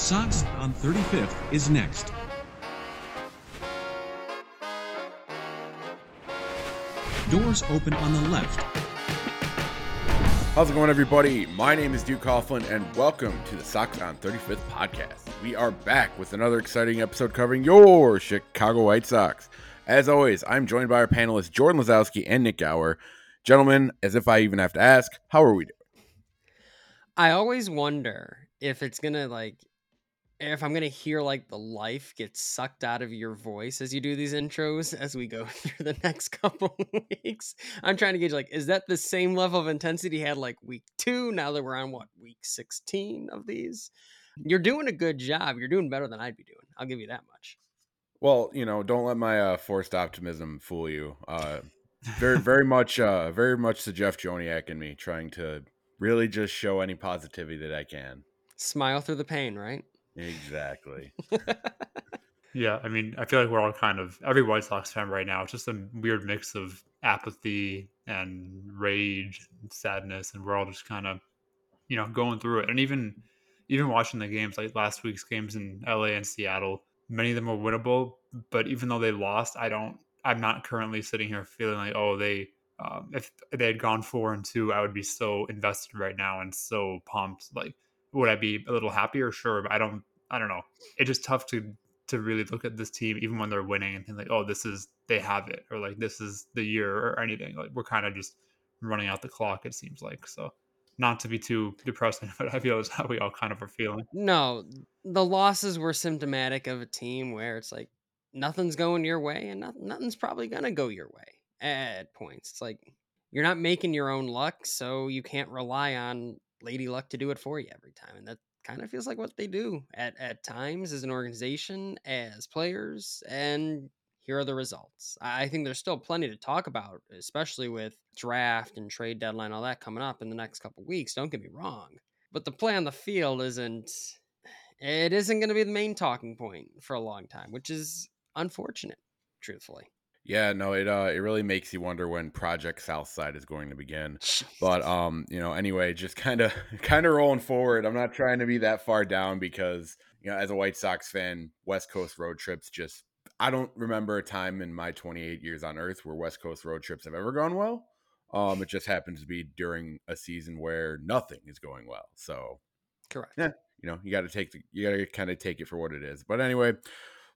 Sox on 35th is next. Doors open on the left. How's it going, everybody? My name is Duke Coughlin, and welcome to the Sox on 35th podcast. We are back with another exciting episode covering your Chicago White Sox. As always, I'm joined by our panelists Jordan Lazowski and Nik Gaur. Gentlemen, as if I even have to ask, how are we doing? I always wonder if it's gonna like if I'm gonna hear like the life get sucked out of your voice as you do these intros as we go through the next couple weeks. I'm trying to gauge like, is that the same level of intensity you had like week two? Now that we're on what week 16 of these, you're doing a good job. You're doing better than I'd be doing. I'll give you that much. Well, you know, don't let my uh, forced optimism fool you. Uh, very, very much, uh, very much the Jeff Joniak in me trying to really just show any positivity that I can. Smile through the pain, right? Exactly. Yeah, I mean, I feel like we're all kind of every White Sox fan right now. It's just a weird mix of apathy and rage and sadness, and we're all just kind of, you know, going through it. And even even watching the games, like last week's games in LA and Seattle, many of them were winnable. But even though they lost, I don't. I'm not currently sitting here feeling like, oh, they. Um, if they had gone four and two, I would be so invested right now and so pumped. Like, would I be a little happier? Sure, but I don't. I don't know. It's just tough to to really look at this team even when they're winning and think like, oh, this is they have it, or like this is the year or anything. Like we're kind of just running out the clock. It seems like so. Not to be too depressing, but I feel is how we all kind of are feeling. No, the losses were symptomatic of a team where it's like nothing's going your way and not, nothing's probably gonna go your way at points. It's like you're not making your own luck, so you can't rely on lady luck to do it for you every time, and that kind of feels like what they do at at times as an organization, as players, and here are the results. I think there's still plenty to talk about, especially with draft and trade deadline, all that coming up in the next couple weeks. Don't get me wrong, but the play on the field isn't. It isn't going to be the main talking point for a long time, which is unfortunate, truthfully. Yeah, no, it uh, it really makes you wonder when Project Southside is going to begin. But um, you know, anyway, just kind of kind of rolling forward. I'm not trying to be that far down because you know, as a White Sox fan, West Coast road trips just I don't remember a time in my 28 years on Earth where West Coast road trips have ever gone well. Um, it just happens to be during a season where nothing is going well. So, correct. Yeah, you know, you got to take the you got to kind of take it for what it is. But anyway,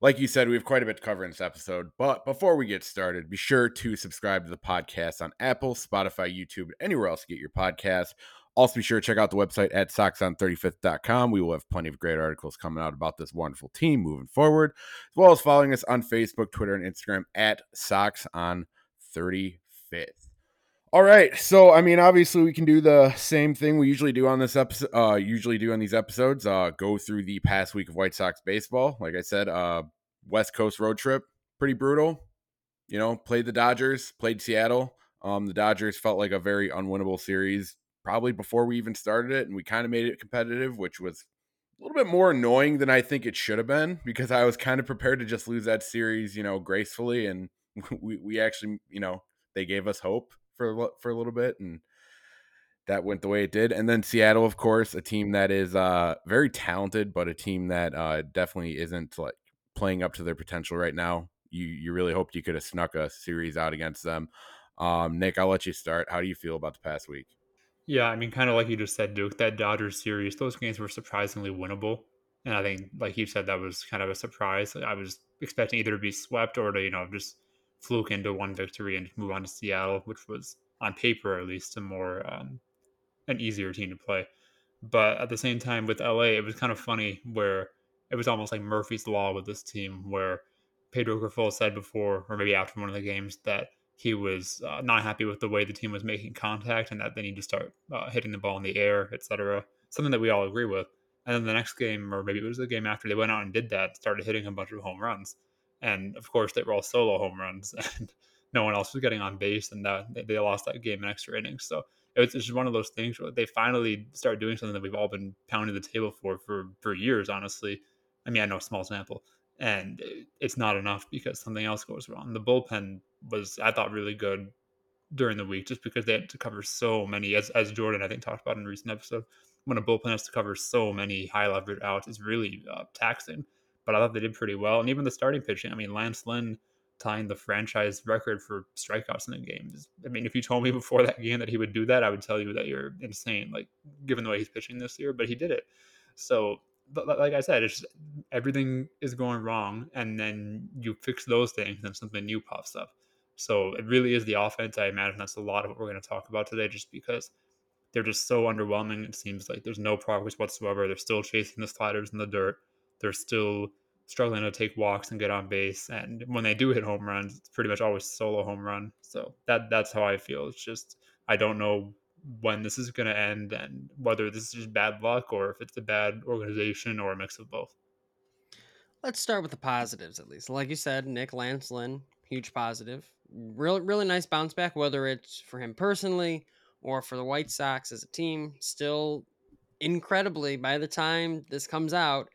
like you said, we have quite a bit to cover in this episode. But before we get started, be sure to subscribe to the podcast on Apple, Spotify, YouTube, anywhere else you get your podcast. Also, be sure to check out the website at soxon35th.com. We will have plenty of great articles coming out about this wonderful team moving forward, as well as following us on Facebook, Twitter, and Instagram at Sox on 35th. All right, so I mean, obviously, we can do the same thing we usually do on this episode. Uh, usually do on these episodes. Uh, go through the past week of White Sox baseball. Like I said, uh, West Coast road trip, pretty brutal. You know, played the Dodgers, played Seattle. Um, the Dodgers felt like a very unwinnable series probably before we even started it, and we kind of made it competitive, which was a little bit more annoying than I think it should have been because I was kind of prepared to just lose that series, you know, gracefully, and we we actually, you know, they gave us hope for for a little bit, and that went the way it did. And then Seattle, of course, a team that is uh, very talented, but a team that uh, definitely isn't like playing up to their potential right now. You you really hoped you could have snuck a series out against them. Um, Nik, I'll let you start. How do you feel about the past week? Yeah, I mean, kind of like you just said, Duke. That Dodgers series, those games were surprisingly winnable, and I think, like you said, that was kind of a surprise. I was expecting either to be swept or to you know just fluke into one victory and move on to Seattle, which was on paper at least a more um, an easier team to play. But at the same time, with LA, it was kind of funny where it was almost like Murphy's Law with this team, where Pedro Grifol said before, or maybe after one of the games, that he was uh, not happy with the way the team was making contact and that they need to start uh, hitting the ball in the air, etc. Something that we all agree with. And then the next game, or maybe it was the game after, they went out and did that, started hitting a bunch of home runs. And of course, they were all solo home runs, and no one else was getting on base, and that they lost that game in extra innings. So it was just one of those things where they finally started doing something that we've all been pounding the table for for for years. Honestly, I mean, I know a small sample, and it's not enough because something else goes wrong. The bullpen was, I thought, really good during the week just because they had to cover so many, as as Jordan I think talked about in a recent episode, when a bullpen has to cover so many high leverage outs, it's really uh, taxing. But I thought they did pretty well, and even the starting pitching. I mean, Lance Lynn tying the franchise record for strikeouts in a game. I mean, if you told me before that game that he would do that, I would tell you that you're insane. Like, given the way he's pitching this year, but he did it. So, like I said, it's just, everything is going wrong, and then you fix those things, and something new pops up. So it really is the offense. I imagine that's a lot of what we're going to talk about today, just because they're just so underwhelming. It seems like there's no progress whatsoever. They're still chasing the sliders in the dirt. They're still struggling to take walks and get on base. And when they do hit home runs, it's pretty much always solo home run. So that that's how I feel. It's just I don't know when this is going to end and whether this is just bad luck or if it's a bad organization or a mix of both. Let's start with the positives at least. Like you said, Nik Lancelin, huge positive. Really, really nice bounce back, whether it's for him personally or for the White Sox as a team. Still incredibly, by the time this comes out,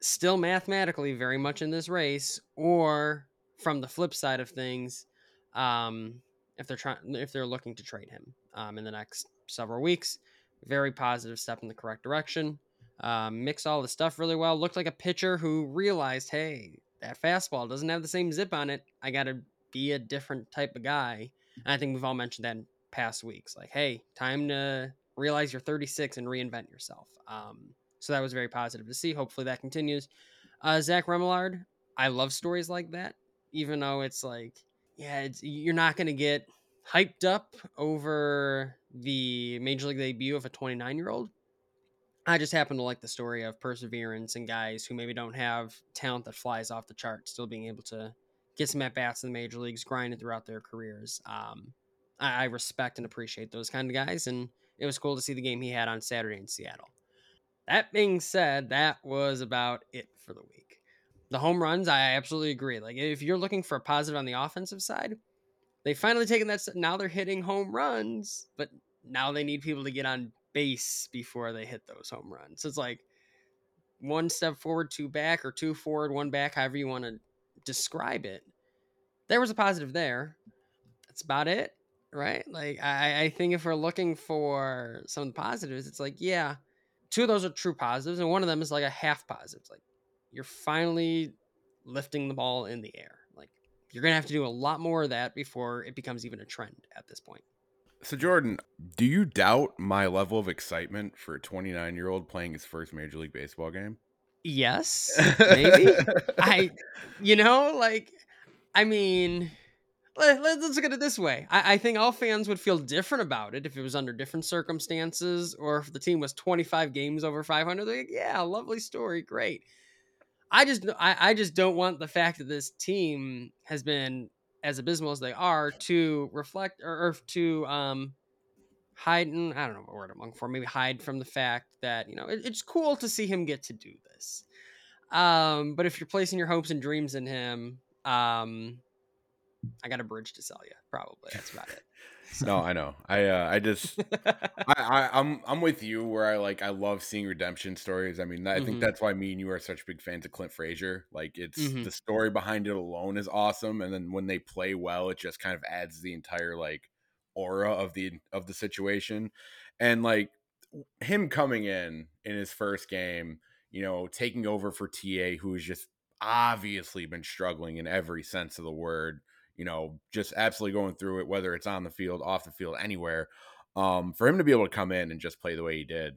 still mathematically very much in this race, or from the flip side of things, um, if they're trying, if they're looking to trade him um, in the next several weeks, very positive step in the correct direction. Um, mix all the stuff really well. Looked like a pitcher who realized, hey, that fastball doesn't have the same zip on it. I got to be a different type of guy. And I think we've all mentioned that in past weeks. Like, hey, time to realize you're 36 and reinvent yourself. Um, so that was very positive to see. Hopefully that continues. Uh, Zach Remillard, I love stories like that, even though it's like, yeah, it's, you're not going to get hyped up over the major league debut of a 29 year old. I just happen to like the story of perseverance and guys who maybe don't have talent that flies off the chart, still being able to get some at bats in the major leagues, grinding throughout their careers. Um, I, I respect and appreciate those kind of guys, and it was cool to see the game he had on Saturday in Seattle. That being said, that was about it for the week. The home runs, I absolutely agree. Like if you're looking for a positive on the offensive side, they finally taken that. Now they're hitting home runs, but now they need people to get on base before they hit those home runs. So it's like one step forward, two back, or two forward, one back, however you want to describe it. There was a positive there. That's about it, right? Like I, I think if we're looking for some of the positives, it's like, yeah, two of those are true positives, and one of them is like a half positive. It's like you're finally lifting the ball in the air. Like you're gonna have to do a lot more of that before it becomes even a trend at this point. So Jordan, do you doubt my level of excitement for a 29 year old playing his first Major League Baseball game? Yes, maybe. I, you know, like, I mean, let, us look at it this way. I, I, think all fans would feel different about it if it was under different circumstances or if the team was 25 games over 500. Like, yeah, lovely story, great. I just, I, I just don't want the fact that this team has been as abysmal as they are to reflect or, or to um hide and I don't know what word I'm looking for, maybe hide from the fact that, you know, it, it's cool to see him get to do this. Um, but if you're placing your hopes and dreams in him, um I got a bridge to sell you, probably. That's about it. So. No, I know. I uh, I just I, I I'm I'm with you where I like I love seeing redemption stories. I mean, I mm-hmm. think that's why me and you are such big fans of Clint Frazier. Like it's mm-hmm. the story behind it alone is awesome, and then when they play well, it just kind of adds the entire like aura of the of the situation. And like him coming in in his first game, you know, taking over for TA, who has just obviously been struggling in every sense of the word you know, just absolutely going through it, whether it's on the field, off the field, anywhere. Um, for him to be able to come in and just play the way he did,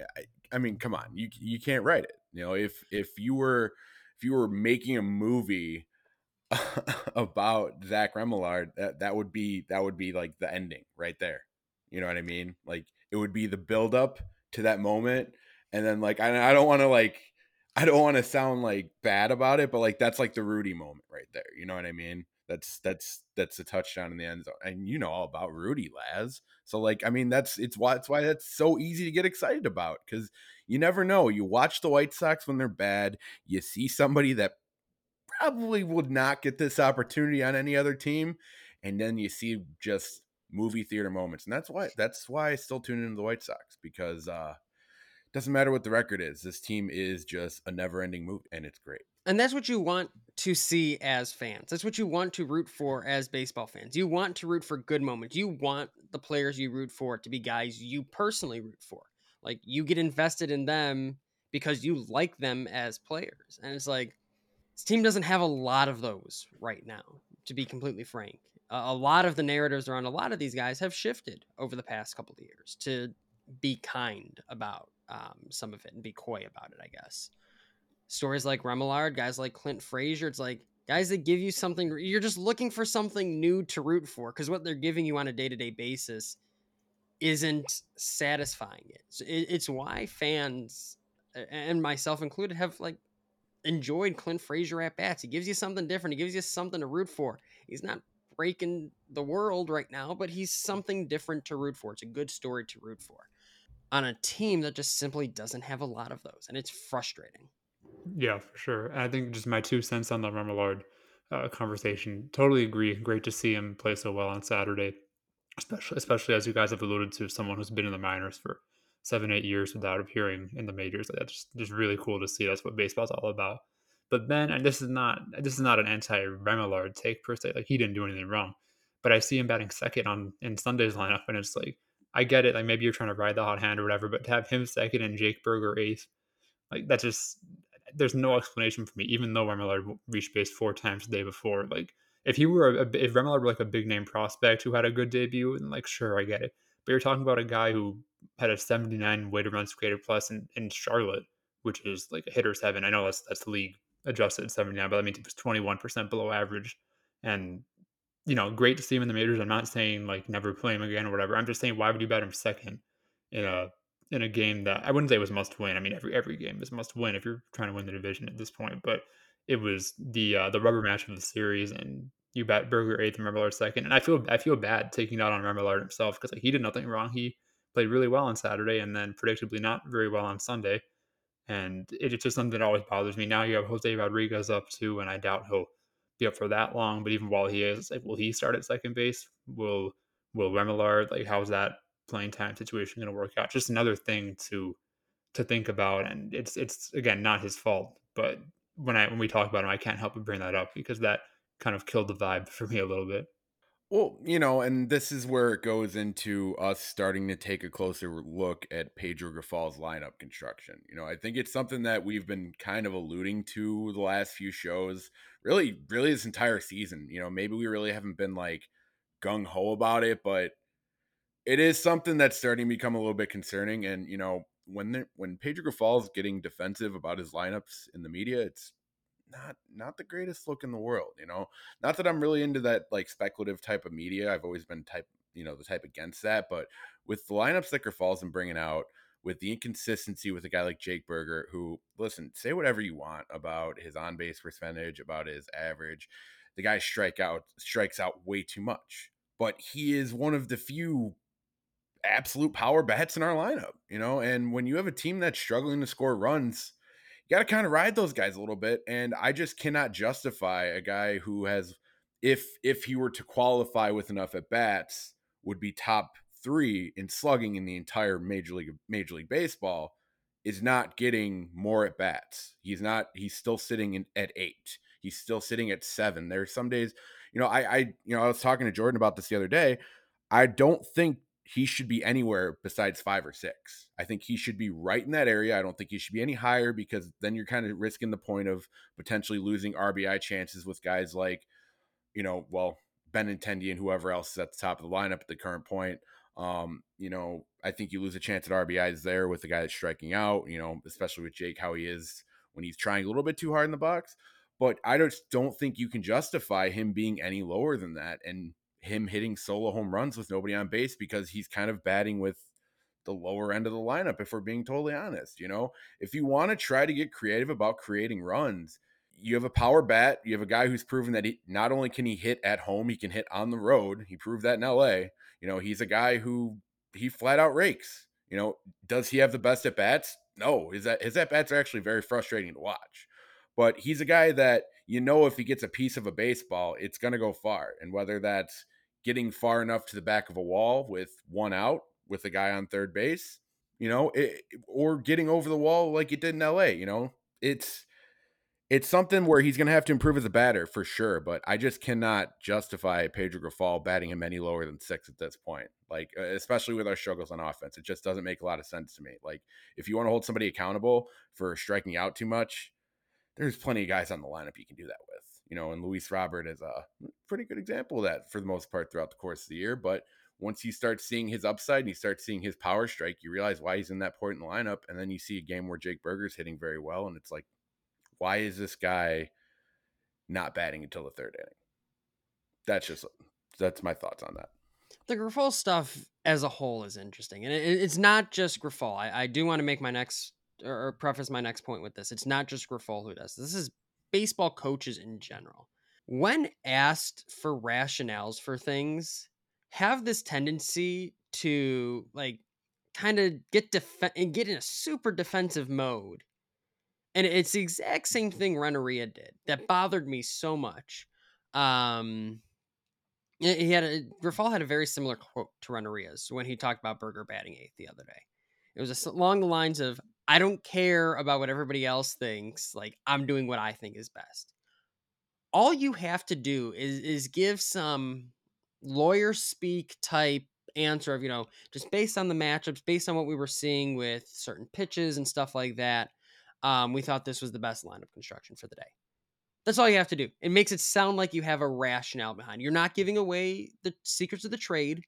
I, I mean, come on, you you can't write it. You know, if if you were if you were making a movie about Zach Remillard, that that would be that would be like the ending right there. You know what I mean? Like it would be the build up to that moment, and then like I, I don't want to like I don't want to sound like bad about it, but like that's like the Rudy moment right there. You know what I mean? That's that's that's a touchdown in the end zone, and you know all about Rudy Laz. So like, I mean, that's it's why it's why that's so easy to get excited about because you never know. You watch the White Sox when they're bad. You see somebody that probably would not get this opportunity on any other team, and then you see just movie theater moments, and that's why that's why I still tune into the White Sox because uh, doesn't matter what the record is. This team is just a never-ending move, and it's great. And that's what you want to see as fans. That's what you want to root for as baseball fans. You want to root for good moments. You want the players you root for to be guys you personally root for. Like you get invested in them because you like them as players. And it's like this team doesn't have a lot of those right now, to be completely frank. A lot of the narratives around a lot of these guys have shifted over the past couple of years to be kind about um, some of it and be coy about it, I guess. Stories like Remillard, guys like Clint Frazier, it's like guys that give you something, you're just looking for something new to root for because what they're giving you on a day to day basis isn't satisfying it. So it. It's why fans, and myself included, have like enjoyed Clint Frazier at bats. He gives you something different. He gives you something to root for. He's not breaking the world right now, but he's something different to root for. It's a good story to root for on a team that just simply doesn't have a lot of those, and it's frustrating. Yeah, for sure. I think just my two cents on the Remillard uh, conversation. Totally agree. Great to see him play so well on Saturday, especially especially as you guys have alluded to, someone who's been in the minors for seven, eight years without appearing in the majors. That's just, just really cool to see. That's what baseball's all about. But then, and this is not this is not an anti Remillard take per se. Like he didn't do anything wrong, but I see him batting second on in Sunday's lineup, and it's like I get it. Like maybe you're trying to ride the hot hand or whatever, but to have him second and Jake Burger eighth, like that's just there's no explanation for me. Even though Remillard reached base four times the day before, like if he were a, if Remillard were like a big name prospect who had a good debut, and like sure I get it, but you're talking about a guy who had a 79 weighted runs created plus in, in Charlotte, which is like a hitter's heaven. I know that's that's the league adjusted 79, but I mean it was 21% below average, and you know, great to see him in the majors. I'm not saying like never play him again or whatever. I'm just saying why would you bet him second in a in a game that I wouldn't say it was must win. I mean, every every game is must win if you're trying to win the division at this point. But it was the uh, the rubber match of the series, and you bet Burger eighth and Remillard second. And I feel I feel bad taking out on Remillard himself because like, he did nothing wrong. He played really well on Saturday, and then predictably not very well on Sunday. And it's just something that always bothers me. Now you have Jose Rodriguez up too, and I doubt he'll be up for that long. But even while he is, like, will he start at second base? Will will Remillard like how's that playing time situation going to work out? Just another thing to to think about, and it's it's again not his fault, but when I when we talk about him, I can't help but bring that up because that kind of killed the vibe for me a little bit. Well, you know, and this is where it goes into us starting to take a closer look at Pedro Grifol's lineup construction. You know, I think it's something that we've been kind of alluding to the last few shows, really, really this entire season. You know, maybe we really haven't been like gung ho about it, but it is something that's starting to become a little bit concerning. And you know, when when Pedro Grifol's getting defensive about his lineups in the media, it's not not the greatest look in the world. You know, not that I'm really into that like speculative type of media. I've always been type you know the type against that, but with the lineups that Grifol's and bringing out. With the inconsistency with a guy like Jake Burger, who listen, say whatever you want about his on base percentage, about his average, the guy strike out strikes out way too much. But he is one of the few absolute power bats in our lineup, you know. And when you have a team that's struggling to score runs, you got to kind of ride those guys a little bit. And I just cannot justify a guy who has, if if he were to qualify with enough at bats, would be top three in slugging in the entire major league Major League Baseball, is not getting more at bats. He's not. He's still sitting in, at eight. He's still sitting at seven. There are some days, you know, I, I, you know, I was talking to Jordan about this the other day. I don't think he should be anywhere besides five or six. I think he should be right in that area. I don't think he should be any higher because then you're kind of risking the point of potentially losing RBI chances with guys like, you know, well, Benintendi and whoever else is at the top of the lineup at the current point. Um, you know, I think you lose a chance at RBIs there with the guy that's striking out, you know, especially with Jake, how he is when he's trying a little bit too hard in the box. But I just don't think you can justify him being any lower than that. And him hitting solo home runs with nobody on base because he's kind of batting with the lower end of the lineup if we're being totally honest you know if you want to try to get creative about creating runs you have a power bat you have a guy who's proven that he not only can he hit at home he can hit on the road he proved that in LA you know he's a guy who he flat out rakes you know does he have the best at bats no his at his at bats are actually very frustrating to watch but he's a guy that you know if he gets a piece of a baseball, it's going to go far. And whether that's getting far enough to the back of a wall with one out with a guy on third base, you know, it, or getting over the wall like it did in LA, you know, it's it's something where he's going to have to improve as a batter for sure. But I just cannot justify Pedro Grifol batting him any lower than six at this point. Like, especially with our struggles on offense, it just doesn't make a lot of sense to me. Like, if you want to hold somebody accountable for striking out too much, there's plenty of guys on the lineup you can do that with. You know, and Luis Robert is a pretty good example of that for the most part throughout the course of the year. But once you start seeing his upside and you start seeing his power strike, you realize why he's in that point in the lineup. And then you see a game where Jake Burger's hitting very well, and it's like, why is this guy not batting until the third inning? That's just that's my thoughts on that. The Grifol stuff as a whole is interesting, and it, it's not just Grifol. I, I do want to make my next or preface my next point with this. It's not just Grifol who does this. Is baseball coaches in general. When asked for rationales for things, have this tendency to like kind of get def- get in a super defensive mode and it's the exact same thing Renteria did that bothered me so much. Um, he had a Grifol had a very similar quote to Renteria's when he talked about Burger batting eighth the other day. It was along the lines of, "I don't care about what everybody else thinks. Like I'm doing what I think is best." All you have to do is is give some lawyer speak type answer of you know just based on the matchups, based on what we were seeing with certain pitches and stuff like that um, we thought this was the best lineup construction for the day. That's all you have to do. It makes it sound like you have a rationale behind. You're not giving away the secrets of the trade.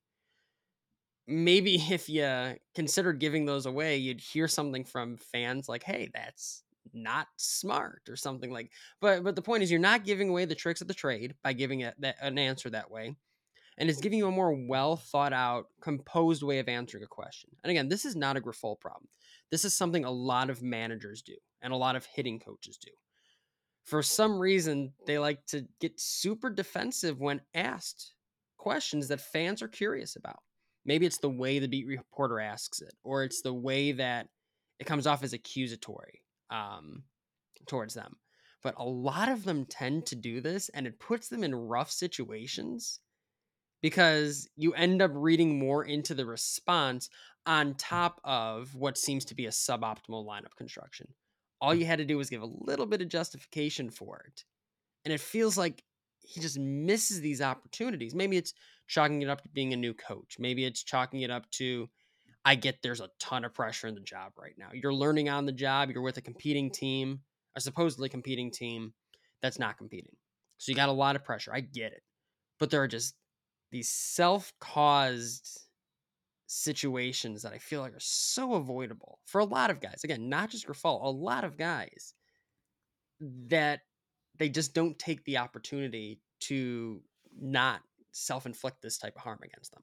Maybe if you considered giving those away, you'd hear something from fans like, "Hey, that's not smart" or something like. But but the point is, you're not giving away the tricks of the trade by giving it that, an answer that way, and it's giving you a more well thought out, composed way of answering a question. And again, this is not a Grifol problem. This is something a lot of managers do and a lot of hitting coaches do. For some reason, they like to get super defensive when asked questions that fans are curious about. Maybe it's the way the beat reporter asks it, or it's the way that it comes off as accusatory um, towards them. But a lot of them tend to do this, and it puts them in rough situations because you end up reading more into the response on mm. top of what seems to be a suboptimal lineup construction. All mm. you had to do was give a little bit of justification for it. And it feels like he just misses these opportunities. Maybe it's chalking it up to being a new coach. Maybe it's chalking it up to I get there's a ton of pressure in the job right now. You're learning on the job, you're with a competing team, a supposedly competing team that's not competing. So you got a lot of pressure. I get it. But there are just these self-caused situations that I feel like are so avoidable for a lot of guys. Again, not just Grifol, a lot of guys that they just don't take the opportunity to not self-inflict this type of harm against them.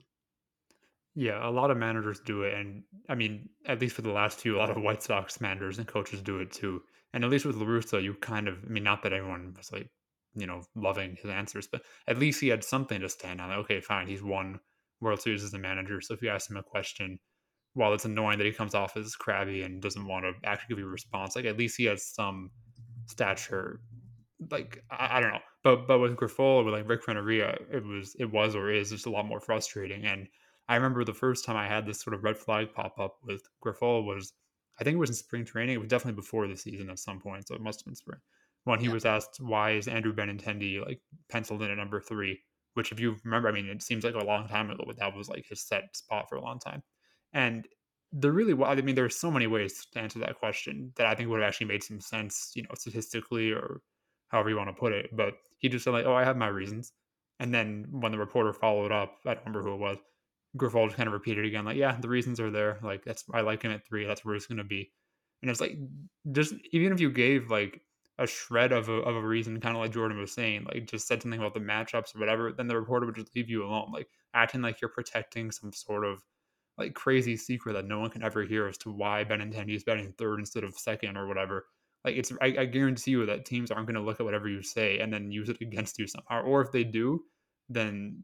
Yeah, a lot of managers do it, and I mean, at least for the last few, a lot of White Sox managers and coaches do it too. And at least with La Russa, you kind of, I mean, not that everyone was like, you know, loving his answers, but at least he had something to stand on. Like, okay, fine, he's won World Series as a manager. So if you ask him a question, while it's annoying that he comes off as crabby and doesn't want to actually give you a response, like at least he has some stature. Like I, I don't know, but but with Grifol with like Rick Renteria, it was it was or is just a lot more frustrating. And I remember the first time I had this sort of red flag pop up with Grifol was I think it was in spring training. It was definitely before the season at some point, so it must have been spring. When he yeah. was asked why is Andrew Benintendi like penciled in at number three, which if you remember, I mean, it seems like a long time ago, but that was like his set spot for a long time. And there really, was, I mean, there's so many ways to answer that question that I think would have actually made some sense, you know, statistically or however you want to put it. But he just said like, oh, I have my reasons. And then when the reporter followed up, I don't remember who it was. Grifol just kind of repeated again, like, yeah, the reasons are there. Like that's I like him at three. That's where it's going to be. And it's like, just even if you gave like a shred of a, of a reason, kind of like Jordan was saying, like just said something about the matchups or whatever, then the reporter would just leave you alone, like acting like you're protecting some sort of like crazy secret that no one can ever hear as to why Benintendi is betting third instead of second or whatever. Like it's, I, I guarantee you that teams aren't going to look at whatever you say and then use it against you somehow. Or if they do, then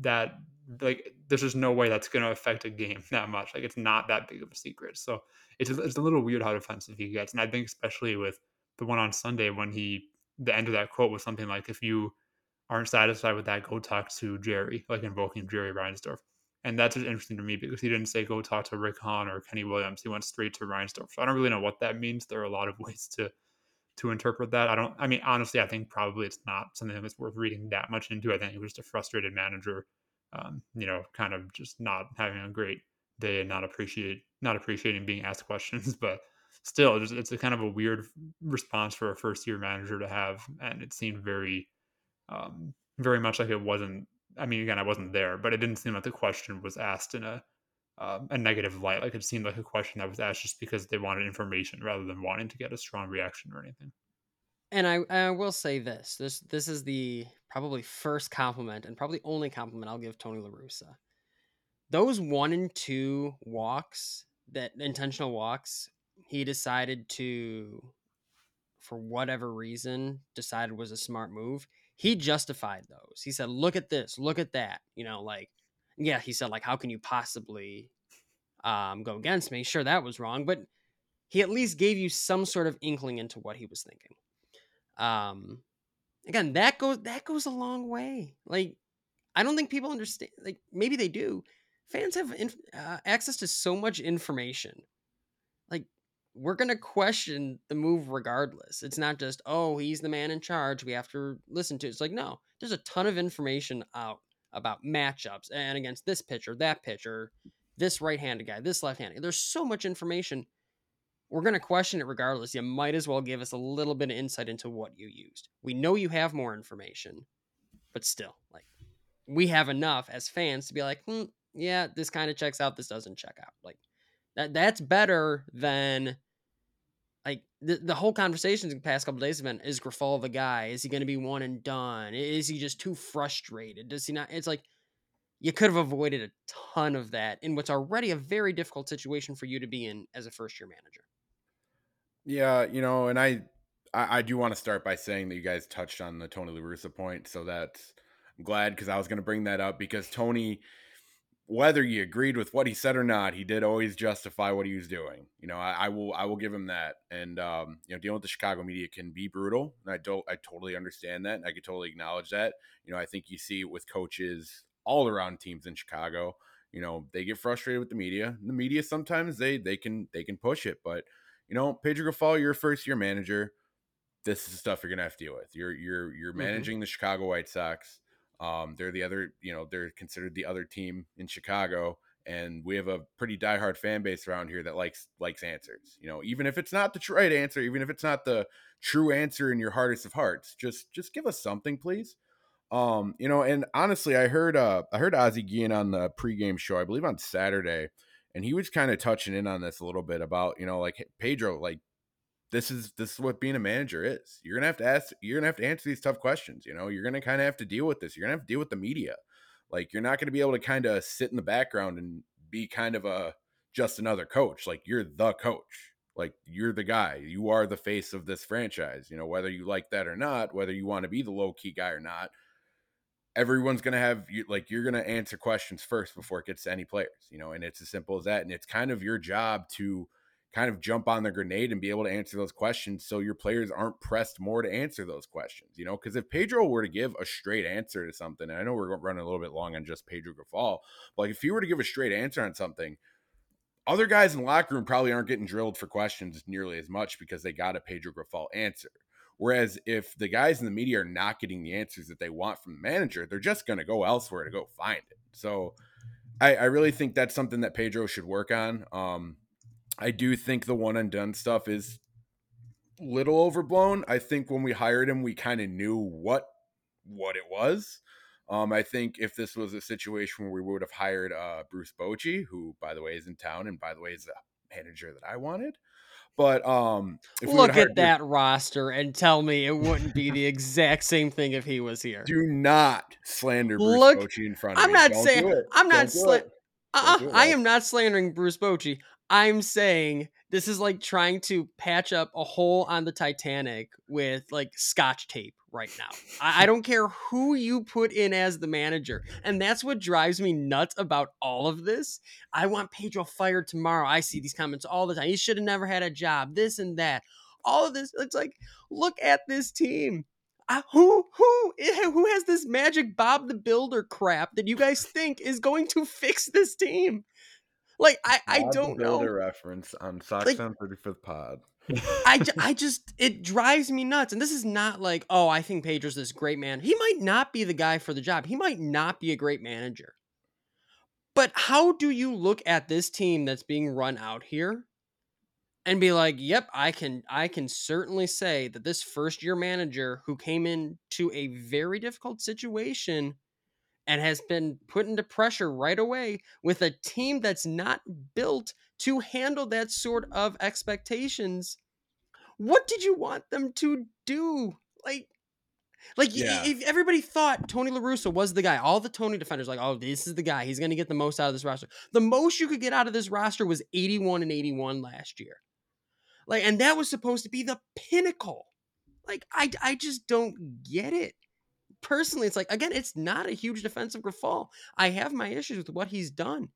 that like there's just no way that's going to affect a game that much. Like it's not that big of a secret. So it's it's a little weird how defensive he gets, and I think especially with the one on Sunday when he the end of that quote was something like, "If you aren't satisfied with that, go talk to Jerry," like invoking Jerry Reinsdorf. And that's just interesting to me because he didn't say go talk to Rick Hahn or Kenny Williams. He went straight to Reinsdorf. So I don't really know what that means. There are a lot of ways to to interpret that. I don't. I mean, honestly, I think probably it's not something that's worth reading that much into. I think it was just a frustrated manager, um, you know, kind of just not having a great day and not appreciate not appreciating being asked questions. But still, it's, it's a kind of a weird response for a first year manager to have, and it seemed very, um, very much like it wasn't. I mean, again, I wasn't there, but it didn't seem like the question was asked in a um, a negative light. Like it seemed like a question that was asked just because they wanted information rather than wanting to get a strong reaction or anything. And I, I will say this: this this is the probably first compliment and probably only compliment I'll give Tony La Russa. Those one and two walks, that intentional walks, he decided to, for whatever reason, decided was a smart move. He justified those. He said, "Look at this, look at that." You know, like yeah, he said like, how can you possibly um, go against me? Sure, that was wrong, but he at least gave you some sort of inkling into what he was thinking. Um, again, that goes that goes a long way. Like, I don't think people understand. Like, maybe they do. Fans have inf- uh, access to so much information. We're gonna question the move regardless. It's not just oh he's the man in charge. We have to listen to. It's like no, there's a ton of information out about matchups and against this pitcher, that pitcher, this right-handed guy, this left-handed. There's so much information. We're going to question it regardless. You might as well give us a little bit of insight into what you used. We know you have more information, but still, like we have enough as fans to be like, hmm, yeah, this kind of checks out, this doesn't check out. Like that that's better than like the, the whole conversation the past couple days have been is Grifol the guy? Is he going to be one and done? Is he just too frustrated? Does he not? It's like you could have avoided a ton of that in what's already a very difficult situation for you to be in as a first year manager. Yeah, you know, and I I, do want to start by saying that you guys touched on the Tony La Russa point, so that's I'm glad because I was going to bring that up because Tony whether you agreed with what he said or not, he did always justify what he was doing. You know, I, I will I will give him that. And um, you know, dealing with the Chicago media can be brutal. And I don't I totally understand that. And I can totally acknowledge that. You know, I think you see it with coaches all around teams in Chicago. You know, they get frustrated with the media. The media sometimes they they can they can push it, but you know, Pedro Grifol, you're a first year manager. This is the stuff you're gonna have to deal with. You're you're you're mm-hmm. managing mm-hmm. the Chicago White Sox um, they're the other, you know, they're considered the other team in Chicago, and we have a pretty diehard fan base around here that likes likes answers. You know, even if it's not the right answer, even if it's not the true answer in your hardest of hearts, just just give us something, please. Um, you know, and honestly, I heard uh I heard Ozzie Guillen on the pregame show, I believe on Saturday, and he was kind of touching in on this a little bit about, you know, like Pedro, like this is this is what being a manager is. You're gonna have to ask. You're gonna have to answer these tough questions. You know, you're gonna kind of have to deal with this. You're gonna have to deal with the media. Like you're not gonna be able to kind of sit in the background and be kind of a just another coach. Like you're the coach. Like you're the guy. You are the face of this franchise. You know, whether you like that or not, whether you want to be the low key guy or not. Everyone's gonna have you like you're gonna answer questions first before it gets to any players, you know, and it's as simple as that. And it's kind of your job to kind of jump on the grenade and be able to answer those questions so your players aren't pressed more to answer those questions, you know? Because if Pedro were to give a straight answer to something, and I know we're running a little bit long on just Pedro Grifol, but like if he were to give a straight answer on something, other guys in the locker room probably aren't getting drilled for questions nearly as much because they got a Pedro Grifol answer. Whereas if the guys in the media are not getting the answers that they want from the manager, they're just going to go elsewhere to go find it. So I, I, really think that's something that Pedro should work on. Um, I do think the one and done stuff is little overblown. I think when we hired him, we kind of knew what what it was. Um, I think if this was a situation where we would have hired uh, Bruce Bochy, who by the way is in town, and by the way is the manager that I wanted. But um, look at that Bruce, roster and tell me it wouldn't be the exact same thing if he was here. Do not slander Bruce look, Bochy in front of I'm me. Not saying, I'm not saying. Uh-uh, I am not slandering Bruce Bochy. I'm saying this is like trying to patch up a hole on the Titanic with like scotch tape right now. I, I, don't care who you put in as the manager. And that's what drives me nuts about all of this. I want Pedro fired tomorrow. I see these comments all the time. He should have never had a job, this and that. All of this, it's like, look at this team. Uh, who who eh, who has this magic Bob the Builder crap that you guys think is going to fix this team? Like I, I don't know. reference on Sox like, on 35th Pod. I, I just it drives me nuts. And this is not like, oh, I think Pedro's this great man. He might not be the guy for the job. He might not be a great manager. But how do you look at this team that's being run out here and be like, "Yep, I can I can certainly say that this first year manager who came into a very difficult situation and has been put into pressure right away with a team that's not built to handle that sort of expectations. What did you want them to do? Like like Yeah. if everybody thought Tony La Russa was the guy, all the Tony defenders like, "Oh, this is the guy. He's going to get the most out of this roster." The most you could get out of this roster was 81 and 81 last year. Like and that was supposed to be the pinnacle. Like I I just don't get it personally, it's like again, it's not a huge defensive fall. I have my issues with what he's done,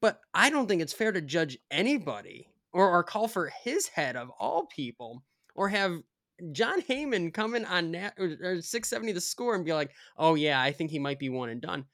but I don't think it's fair to judge anybody or, or call for his head of all people, or have Jon Heyman come in on nat, or 670 the score and be like, "Oh yeah, I think he might be one and done."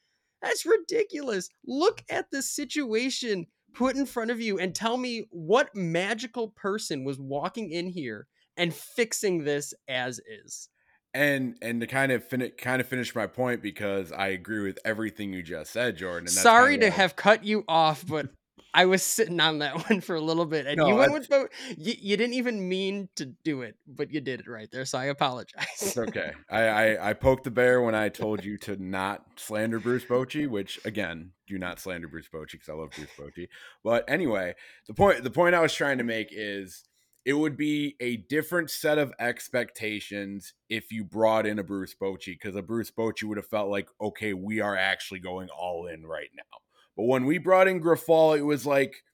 That's ridiculous. Look at the situation put in front of you and tell me what magical person was walking in here and fixing this as is. And and to kind of fin- kind of finish my point because I agree with everything you just said, Jordan. And that's Sorry to have cut you off, but I was sitting on that one for a little bit, and No, you went that's- with both. You, you didn't even mean to do it, but you did it right there. So I apologize. It's okay. I, I I poked the bear when I told you to not slander Bruce Bochy, which again, do not slander Bruce Bochy because I love Bruce Bochy. But anyway, the point the point I was trying to make is it would be a different set of expectations if you brought in a Bruce Bochy because a Bruce Bochy would have felt like, okay, we are actually going all in right now. But when we brought in Grifol, it was like,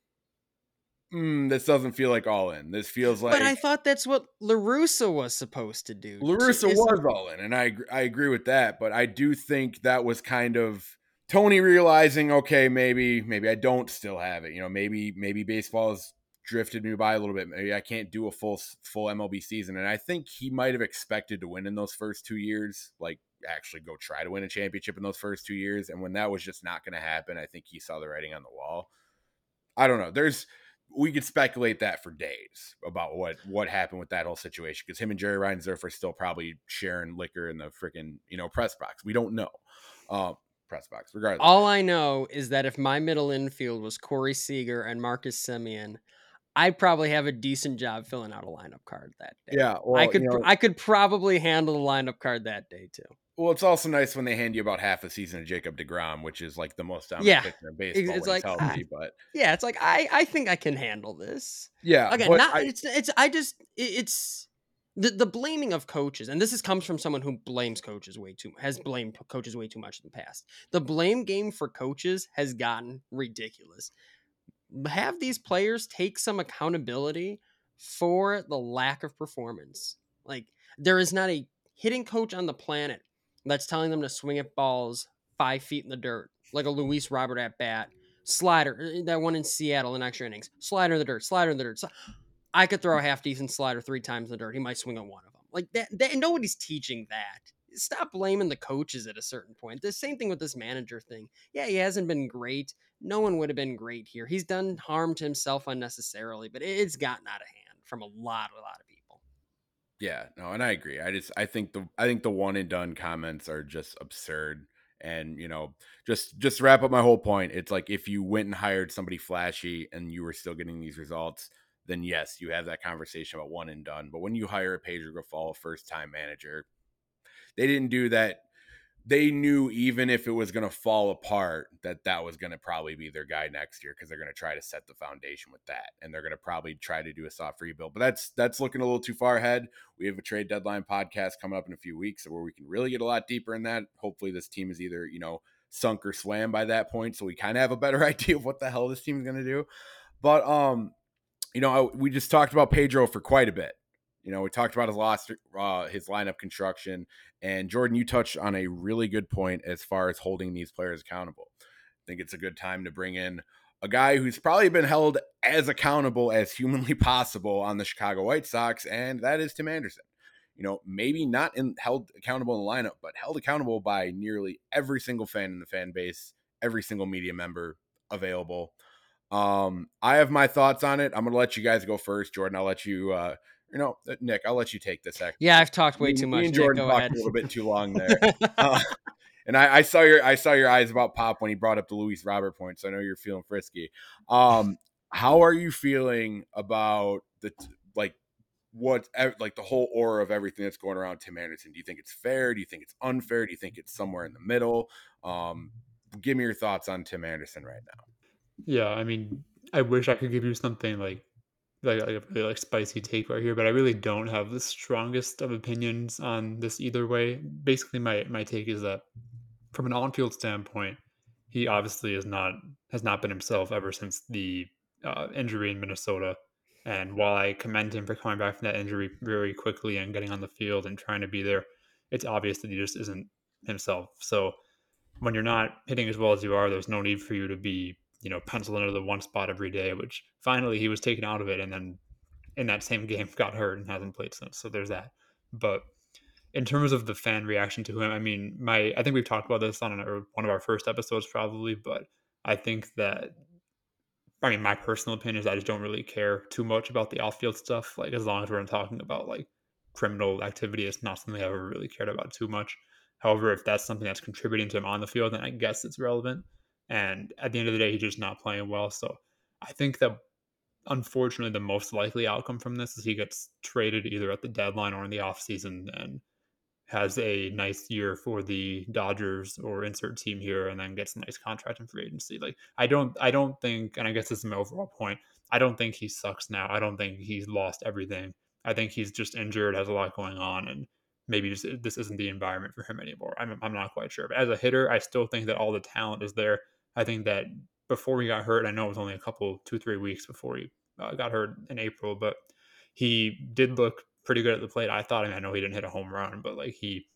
hmm, this doesn't feel like all in. This feels like but I thought that's what La Russa was supposed to do. La Russa Is- was all in, and I I agree with that. But I do think that was kind of Tony realizing, okay, maybe maybe I don't still have it. You know, maybe maybe baseball has drifted me by a little bit. Maybe I can't do a full full MLB season, and I think he might have expected to win in those first two years, like actually go try to win a championship in those first two years. And when that was just not going to happen, I think he saw the writing on the wall. I don't know. There's we could speculate that for days about what what happened with that whole situation because him and Jerry Reinsdorf are still probably sharing liquor in the freaking you know press box. We don't know. Um, press box, regardless. All I know is that if my middle infield was Corey Seager and Marcus Semien, I'd probably have a decent job filling out a lineup card that day. yeah, well, I could you know, I could probably handle the lineup card that day too. well, it's also nice when they hand you about half a season of Jacob deGrom, which is like the most dominant Yeah, pitcher in baseball. it's like, ah, healthy, but Yeah, it's like I I think I can handle this. yeah, again not I- it's it's i just it- it's the, the blaming of coaches and this is comes from someone who blames coaches way too has blamed coaches way too much in the past the blame game for coaches has gotten ridiculous have these players take some accountability for the lack of performance like there is not a hitting coach on the planet that's telling them to swing at balls five feet in the dirt like a luis robert at bat slider uh, that one in seattle in extra innings slider in the dirt slider in the dirt I could throw a half decent slider three times in the dirt. He might swing at one of them. Like that, that nobody's teaching that. Stop blaming the coaches at a certain point. The same thing with this manager thing. Yeah, he hasn't been great. No one would have been great here. He's done harm to himself unnecessarily, but it's gotten out of hand from a lot, a lot of people. Yeah, no, and I agree. I just I think the I think the one and done comments are just absurd. And you know, just just wrap up my whole point, it's like if you went and hired somebody flashy and you were still getting these results, then yes, you have that conversation about one and done. But when you hire a Pedro Grifol, first time manager, they didn't do that. They knew even if it was going to fall apart, that that was going to probably be their guy next year because they're going to try to set the foundation with that, and they're going to probably try to do a soft rebuild. But that's that's looking a little too far ahead. We have a trade deadline podcast coming up in a few weeks where we can really get a lot deeper in that. Hopefully, this team is either you know sunk or swam by that point, so we kind of have a better idea of what the hell this team is going to do. But um, you know, I, we just talked about Pedro for quite a bit. You know, we talked about his lost uh, his lineup construction, and Jordan, you touched on a really good point as far as holding these players accountable. I think it's a good time to bring in a guy who's probably been held as accountable as humanly possible on the Chicago White Sox, and that is Tim Anderson. You know, maybe not in, held accountable in the lineup, but held accountable by nearly every single fan in the fan base, every single media member available. Um, I have my thoughts on it. I'm gonna let you guys go first, Jordan. I'll let you. Uh, you know, uh, Nik, I'll let you take this. Actually, Yeah, I've talked way Me- too me much. and Nik, Jordan go talked ahead. a little bit too long there. Uh, and I, I saw your I saw your eyes about pop when he brought up the Luis Robert point. So I know you're feeling frisky. Um, how are you feeling about the like what like the whole aura of everything that's going around Tim Anderson? Do you think it's fair? Do you think it's unfair? Do you think it's somewhere in the middle? Um, give me your thoughts on Tim Anderson right now. Yeah, I mean, I wish I could give you something like like, a really like spicy take right here, but I really don't have the strongest of opinions on this either way. Basically, my my take is that from an on-field standpoint, he obviously is not has not been himself ever since the uh, injury in Minnesota. And while I commend him for coming back from that injury very quickly and getting on the field and trying to be there, it's obvious that he just isn't himself. So when you're not hitting as well as you are, there's no need for you to be, you know, penciled into the one spot every day, which finally he was taken out of it and then in that same game got hurt and hasn't played since. So there's that. But in terms of the fan reaction to him, I mean, my I think we've talked about this on our, one of our first episodes probably, but I think that I mean, my personal opinion is I just don't really care too much about the off-field stuff. Like as long as we're talking about like criminal activity, it's not something I've ever really cared about too much. However, if that's something that's contributing to him on the field, then I guess it's relevant. And at the end of the day, he's just not playing well. So I think that unfortunately the most likely outcome from this is he gets traded either at the deadline or in the offseason and has a nice year for the Dodgers or insert team here and then gets a nice contract in free agency. Like I don't I don't think and I guess this is my overall point. I don't think he sucks now. I don't think he's lost everything. I think he's just injured, has a lot going on and maybe just this isn't the environment for him anymore. I'm I'm not quite sure. But as a hitter, I still think that all the talent is there. I think that before he got hurt, I know it was only a couple, two, three weeks before he uh, got hurt in April, but he did look pretty good at the plate. I thought, I, mean, I know he didn't hit a home run, but like he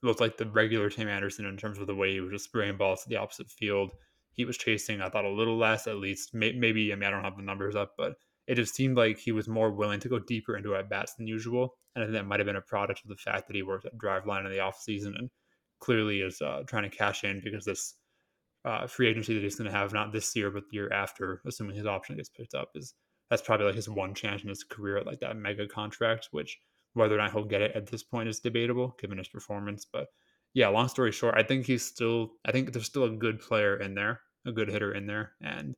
looked like the regular Tim Anderson in terms of the way he was just spraying balls to the opposite field. He was chasing, I thought, a little less at least. Maybe, I mean, I don't have the numbers up, but it just seemed like he was more willing to go deeper into at bats than usual. And I think that might have been a product of the fact that he worked at Driveline in the offseason and clearly is uh, trying to cash in because this uh, free agency that he's going to have not this year but the year after, assuming his option gets picked up, is that's probably like his one chance in his career at like that mega contract. Which whether or not he'll get it at this point is debatable given his performance. But yeah, long story short, I think he's still. I think there's still a good player in there, a good hitter in there, and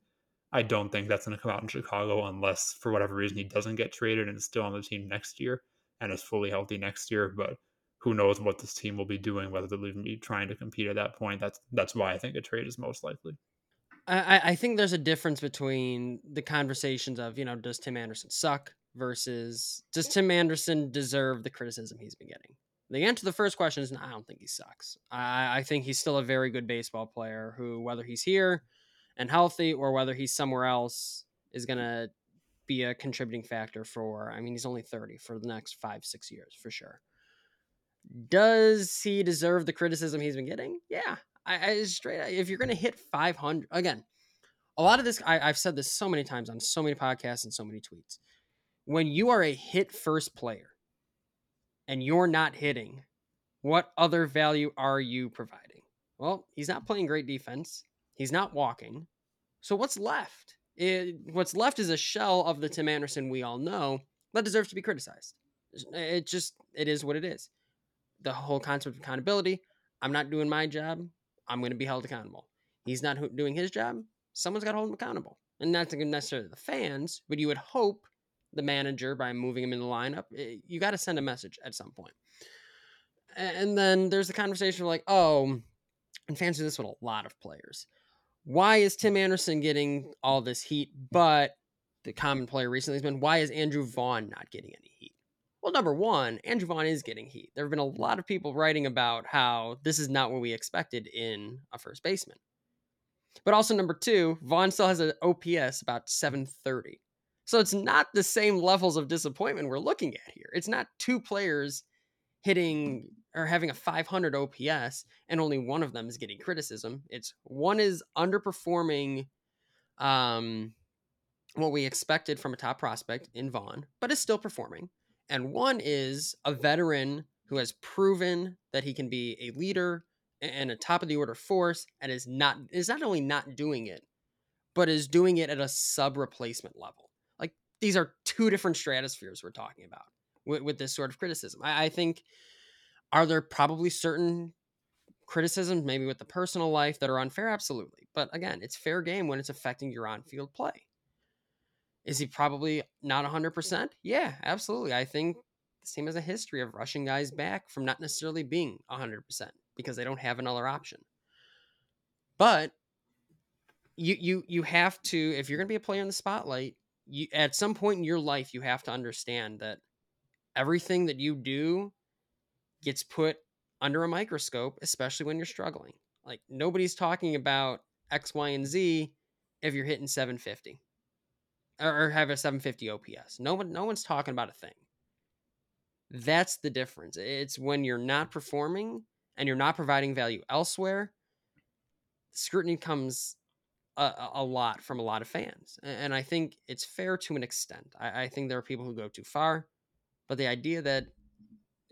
I don't think that's going to come out in Chicago unless for whatever reason he doesn't get traded and is still on the team next year and is fully healthy next year. But who knows what this team will be doing, whether they'll even be trying to compete at that point. That's that's why I think a trade is most likely. I, I think there's a difference between the conversations of, you know, does Tim Anderson suck versus does Tim Anderson deserve the criticism he's been getting? The answer to the first question is no, I don't think he sucks. I, I think he's still a very good baseball player who, whether he's here and healthy or whether he's somewhere else, is going to be a contributing factor for, I mean, he's only 30 for the next five, six years for sure. Does he deserve the criticism he's been getting? Yeah. I, I straight, if you're going to hit 500, again, a lot of this, I, I've said this so many times on so many podcasts and so many tweets. When you are a hit first player and you're not hitting, what other value are you providing? Well, he's not playing great defense. He's not walking. So what's left? It, what's left is a shell of the Tim Anderson we all know that deserves to be criticized. Eh, it just it is what it is. The whole concept of accountability. I'm not doing my job. I'm going to be held accountable. He's not doing his job. Someone's got to hold him accountable, and not necessarily the fans, but you would hope the manager by moving him in the lineup. eh, You got to send a message at some point. And then there's the conversation like, oh, and fans do this with a lot of players. Why is Tim Anderson getting all this heat, but the common player recently has been why is Andrew Vaughn not getting any? Well, number one, Andrew Vaughn is getting heat. There have been a lot of people writing about how this is not what we expected in a first baseman. But also, number two, Vaughn still has an OPS about 730. So it's not the same levels of disappointment we're looking at here. It's not two players hitting or having a 500 OPS and only one of them is getting criticism. It's one is underperforming um, what we expected from a top prospect in Vaughn, but is still performing. And one is a veteran who has proven that he can be a leader and a top of the order force and is not is not only not doing it but is doing it at a sub replacement level. Like these are two different stratospheres we're talking about with, with this sort of criticism. I, I think are there probably certain criticisms, maybe with the personal life, that are unfair? Absolutely. But again, it's fair game when it's affecting your on field play. Is he probably not 100%? Yeah, absolutely. I think the team has a history of rushing guys back from not necessarily being 100% because they don't have another option. But you you you have to if you're going to be a player in the spotlight, you at some point in your life you have to understand that everything that you do gets put under a microscope, especially when you're struggling. Like nobody's talking about X, Y, and Z if you're hitting 750 or, have a 750 OPS. No one, no one's talking about a thing. That's the difference. It's when you're not performing and you're not providing value elsewhere. Scrutiny comes a, a lot from a lot of fans, and I think it's fair to an extent. I, I think there are people who go too far, but the idea that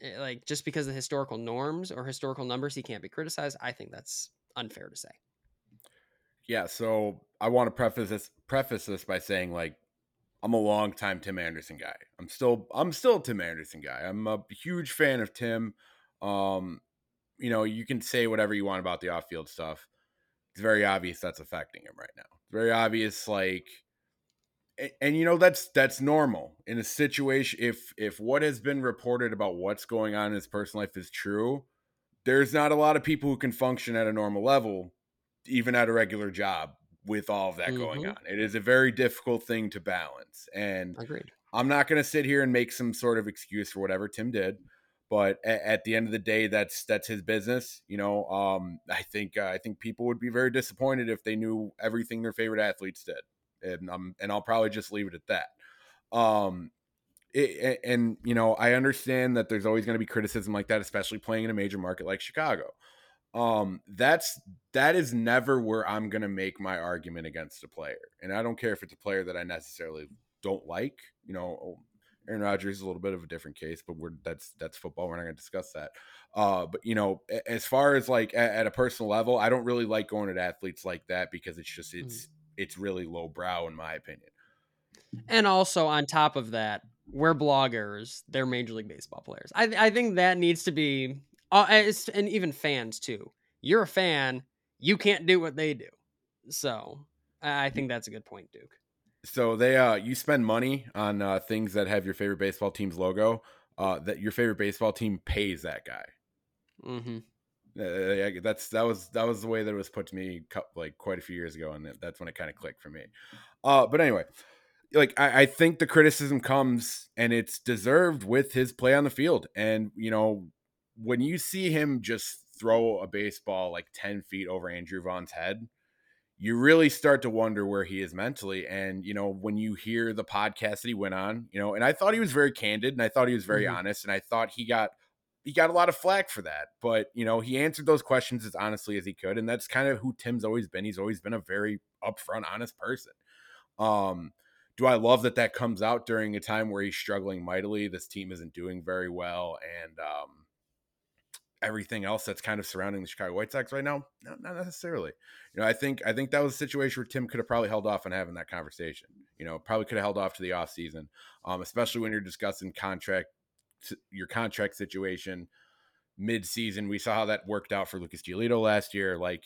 eh, like just because of historical norms or historical numbers he can't be criticized, I think that's unfair to say. Yeah, so I want to preface this preface this by saying like I'm a long time Tim Anderson guy. I'm still I'm still a Tim Anderson guy. I'm a huge fan of Tim. Um, you know, you can say whatever you want about the off-field stuff. It's very obvious that's affecting him right now. It's very obvious like and, and you know that's that's normal in a situation if if what has been reported about what's going on in his personal life is true, there's not a lot of people who can function at a normal level even at a regular job with all of that mm-hmm. going on. It is a very difficult thing to balance. And agreed. I'm not going to sit here and make some sort of excuse for whatever Tim did, but at, at, the end of the day, that's that's his business. You know, um, I think uh, I think people would be very disappointed if they knew everything their favorite athletes did, and um, and I'll probably just leave it at that. Um, it, and you know, I understand that there's always going to be criticism like that, especially playing in a major market like Chicago um that's that is never where i'm gonna make my argument against a player and i don't care if it's a player that i necessarily don't like you know oh, aaron rodgers is a little bit of a different case but we're that's that's football we're not gonna discuss that. Uh but you know as far as like at, at a personal level i don't really like going at athletes like that because it's just it's mm. it's really low brow in my opinion. And also on top of that we're bloggers they're major league baseball players. I, I think that needs to be uh, and even fans too. You're a fan, you can't do what they do. So I think that's a good point, Duke. So they uh you spend money on uh things that have your favorite baseball team's logo, uh that your favorite baseball team pays that guy. Mm-hmm. Uh, that's that was that was the way that it was put to me like quite a few years ago, and that's when it kind of clicked for me. Uh, but anyway, like I, I think the criticism comes and it's deserved with his play on the field, and you know when you see him just throw a baseball like 10 feet over Andrew Vaughn's head, you really start to wonder where he is mentally. And, you know, when you hear the podcast that he went on, you know, and I thought he was very candid and I thought he was very mm-hmm. honest and I thought he got he got a lot of flack for that. But, you know, he answered those questions as honestly as he could. And that's kind of who Tim's always been. He's always been a very upfront, honest person. Um, do I love that that comes out during a time where he's struggling mightily? This team isn't doing very well. And, um, everything else that's kind of surrounding the Chicago White Sox right now? No, not necessarily. You know, I think I think that was a situation where Tim could have probably held off on having that conversation. You know, probably could have held off to the off season, um, especially when you're discussing contract your contract situation mid season. We saw how that worked out for Lucas Giolito last year. Like,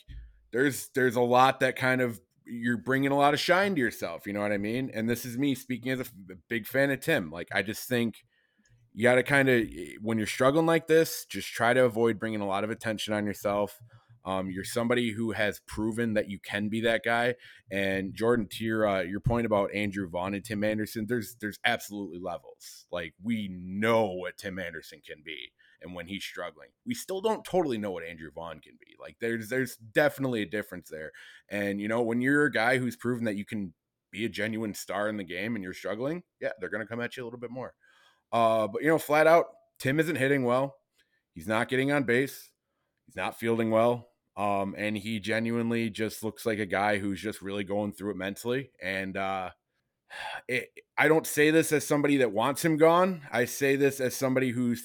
there's there's a lot that kind of you're bringing a lot of shine to yourself. You know what I mean? And this is me speaking as a big fan of Tim. Like, I just think you got to kind of when you're struggling like this just try to avoid bringing a lot of attention on yourself. Um, you're somebody who has proven that you can be that guy and jordan to your uh, your point about andrew vaughn and tim anderson there's there's absolutely levels. Like we know what tim anderson can be and when he's struggling. We still don't totally know what andrew vaughn can be. Like there's there's definitely a difference there. And you know when you're a guy who's proven that you can be a genuine star in the game and you're struggling yeah they're to come at you a little bit more uh, but you know, flat out, Tim isn't hitting well. He's not getting on base. He's not fielding well. Um, and he genuinely just looks like a guy who's just really going through it mentally. And uh, it, I don't say this as somebody that wants him gone. I say this as somebody who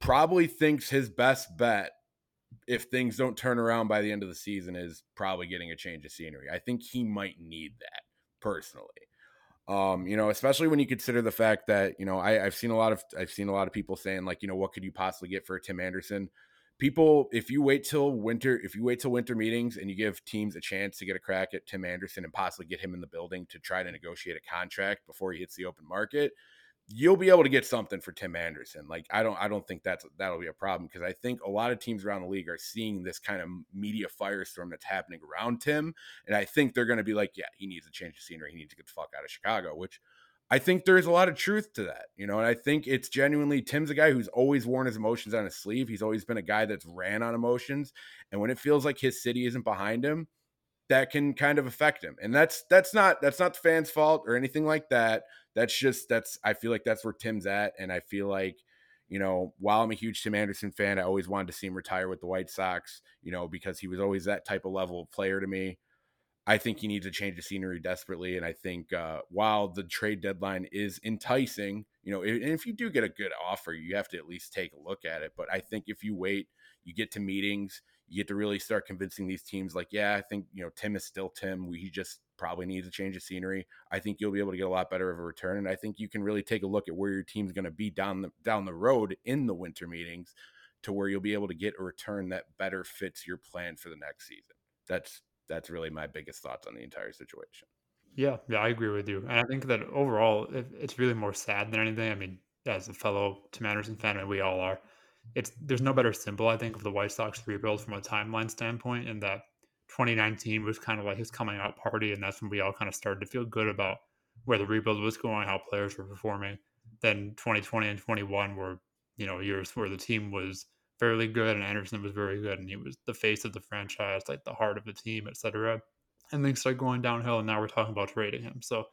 probably thinks his best bet if things don't turn around by the end of the season, is probably getting a change of scenery. I think he might need that personally. Um, you know, especially when you consider the fact that you know I, I've seen a lot of I've seen a lot of people saying like you know what could you possibly get for Tim Anderson? People, if you wait till winter, if you wait till winter meetings and you give teams a chance to get a crack at Tim Anderson and possibly get him in the building to try to negotiate a contract before he hits the open market, you'll be able to get something for Tim Anderson. Like I don't I don't think that's that'll be a problem because I think a lot of teams around the league are seeing this kind of media firestorm that's happening around Tim and I think they're going to be like, yeah, he needs a change of scenery. He needs to get the fuck out of Chicago, which I think there's a lot of truth to that, you know, and I think it's genuinely Tim's a guy who's always worn his emotions on his sleeve. He's always been a guy that's ran on emotions, and when it feels like his city isn't behind him, that can kind of affect him. And that's that's not that's not the fans' fault or anything like that that's just that's I feel like that's where Tim's at, and I feel like you know while I'm a huge Tim Anderson fan, I always wanted to see him retire with the White Sox, you know, because he was always that type of level of player to me. I think he needs to change the scenery desperately, and I think uh, while the trade deadline is enticing, you know, and if you do get a good offer, you have to at least take a look at it. But I think if you wait, you get to meetings, you get to really start convincing these teams, like, yeah, I think you know Tim is still Tim. We, he just probably needs a change of scenery. I think you'll be able to get a lot better of a return, and I think you can really take a look at where your team's going to be down the down the road in the winter meetings, to where you'll be able to get a return that better fits your plan for the next season. That's that's really my biggest thoughts on the entire situation. Yeah, yeah, I agree with you, and I think that overall, it's really more sad than anything. I mean, as a fellow Tim Anderson fan, and we all are, it's there's no better symbol I think of the White Sox rebuild from a timeline standpoint, in that 2019 was kind of like his coming out party, and that's when we all kind of started to feel good about where the rebuild was going, how players were performing. Then 2020 and 21 were, you know, years where the team was fairly good and Anderson was very good, and he was the face of the franchise, like the heart of the team, etc. And things started going downhill, and now we're talking about trading him. So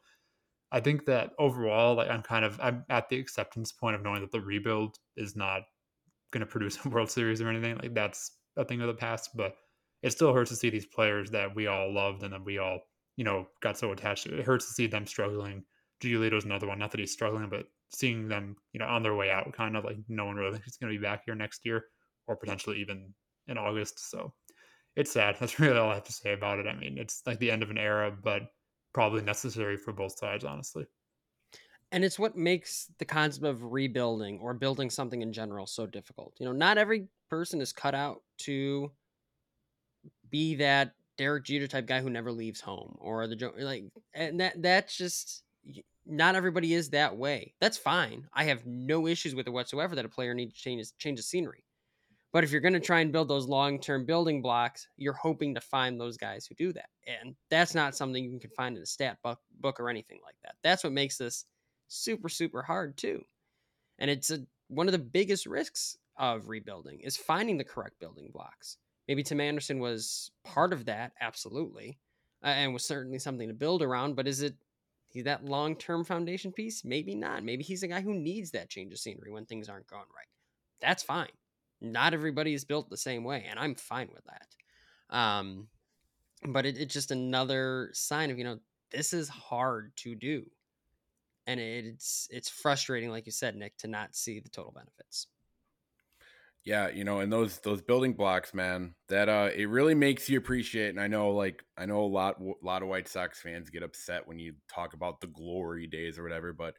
I think that overall, like I'm kind of I'm at the acceptance point of knowing that the rebuild is not going to produce a World Series or anything. Like that's a thing of the past, but it still hurts to see these players that we all loved and that we all, you know, got so attached to. It hurts to see them struggling. Giolito's another one. Not that he's struggling, but seeing them, you know, on their way out, kind of like no one really thinks he's going to be back here next year or potentially even in August. So it's sad. That's really all I have to say about it. I mean, it's like the end of an era, but probably necessary for both sides, honestly. And it's what makes the concept of rebuilding or building something in general so difficult. You know, not every person is cut out to be that Derek Jeter type guy who never leaves home or the like and that that's just not everybody is that way. That's fine. I have no issues with it whatsoever that a player needs to change change the scenery. But if you're going to try and build those long-term building blocks, you're hoping to find those guys who do that. And that's not something you can find in a stat book, book or anything like that. That's what makes this super super hard too. And it's a, one of the biggest risks of rebuilding is finding the correct building blocks. Maybe Tim Anderson was part of that, absolutely, uh, and was certainly something to build around. But is it that long term foundation piece? Maybe not. Maybe he's a guy who needs that change of scenery when things aren't going right. That's fine. Not everybody is built the same way, and I'm fine with that. Um, but it, it's just another sign of you know this is hard to do, and it's it's frustrating, like you said, Nik, to not see the total benefits. Yeah, you know, and those those building blocks, man, that uh it really makes you appreciate. And I know, like, I know a lot a lot of White Sox fans get upset when you talk about the glory days or whatever, but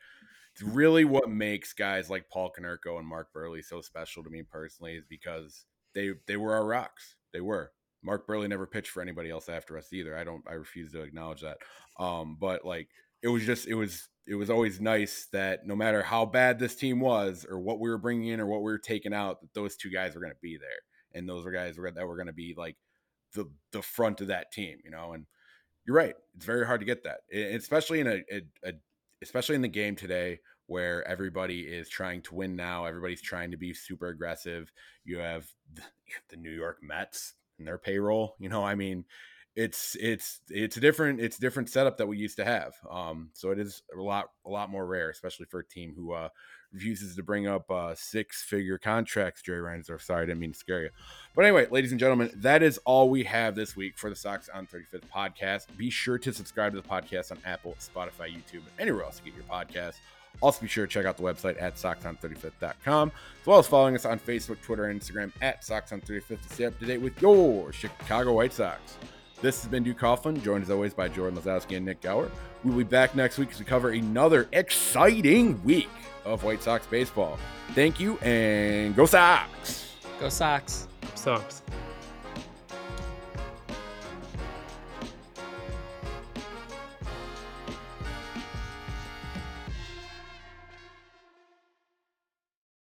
it's really what makes guys like Paul Konerko and Mark Buehrle so special to me personally is because they they were our rocks. They were. Mark Buehrle never pitched for anybody else after us either. I don't. I refuse to acknowledge that. Um, but like it was just it was it was always nice that no matter how bad this team was or what we were bringing in or what we were taking out, that those two guys were going to be there, and those were guys that were going to be like the the front of that team, you know. And you're right; it's very hard to get that, especially in a, a, a especially in the game today where everybody is trying to win now. Everybody's trying to be super aggressive. You have the, the New York Mets and their payroll. You know, I mean, it's it's it's a different it's a different setup that we used to have. Um, so it is a lot a lot more rare, especially for a team who uh, refuses to bring up uh, six figure contracts. Jerry Reinsdorf. Sorry, I didn't mean to scare you. But anyway, ladies and gentlemen, that is all we have this week for the Sox on 35th podcast. Be sure to subscribe to the podcast on Apple, Spotify, YouTube, and anywhere else you get your podcast. Also, be sure to check out the website at soxon35th.com, as well as following us on Facebook, Twitter, and Instagram at sockson35th to stay up to date with your Chicago White Sox. This has been Duke Coughlin, joined as always by Jordan Lazowski and Nik Gaur. We'll be back next week as we cover another exciting week of White Sox baseball. Thank you and go Sox! Go Sox. Sucks.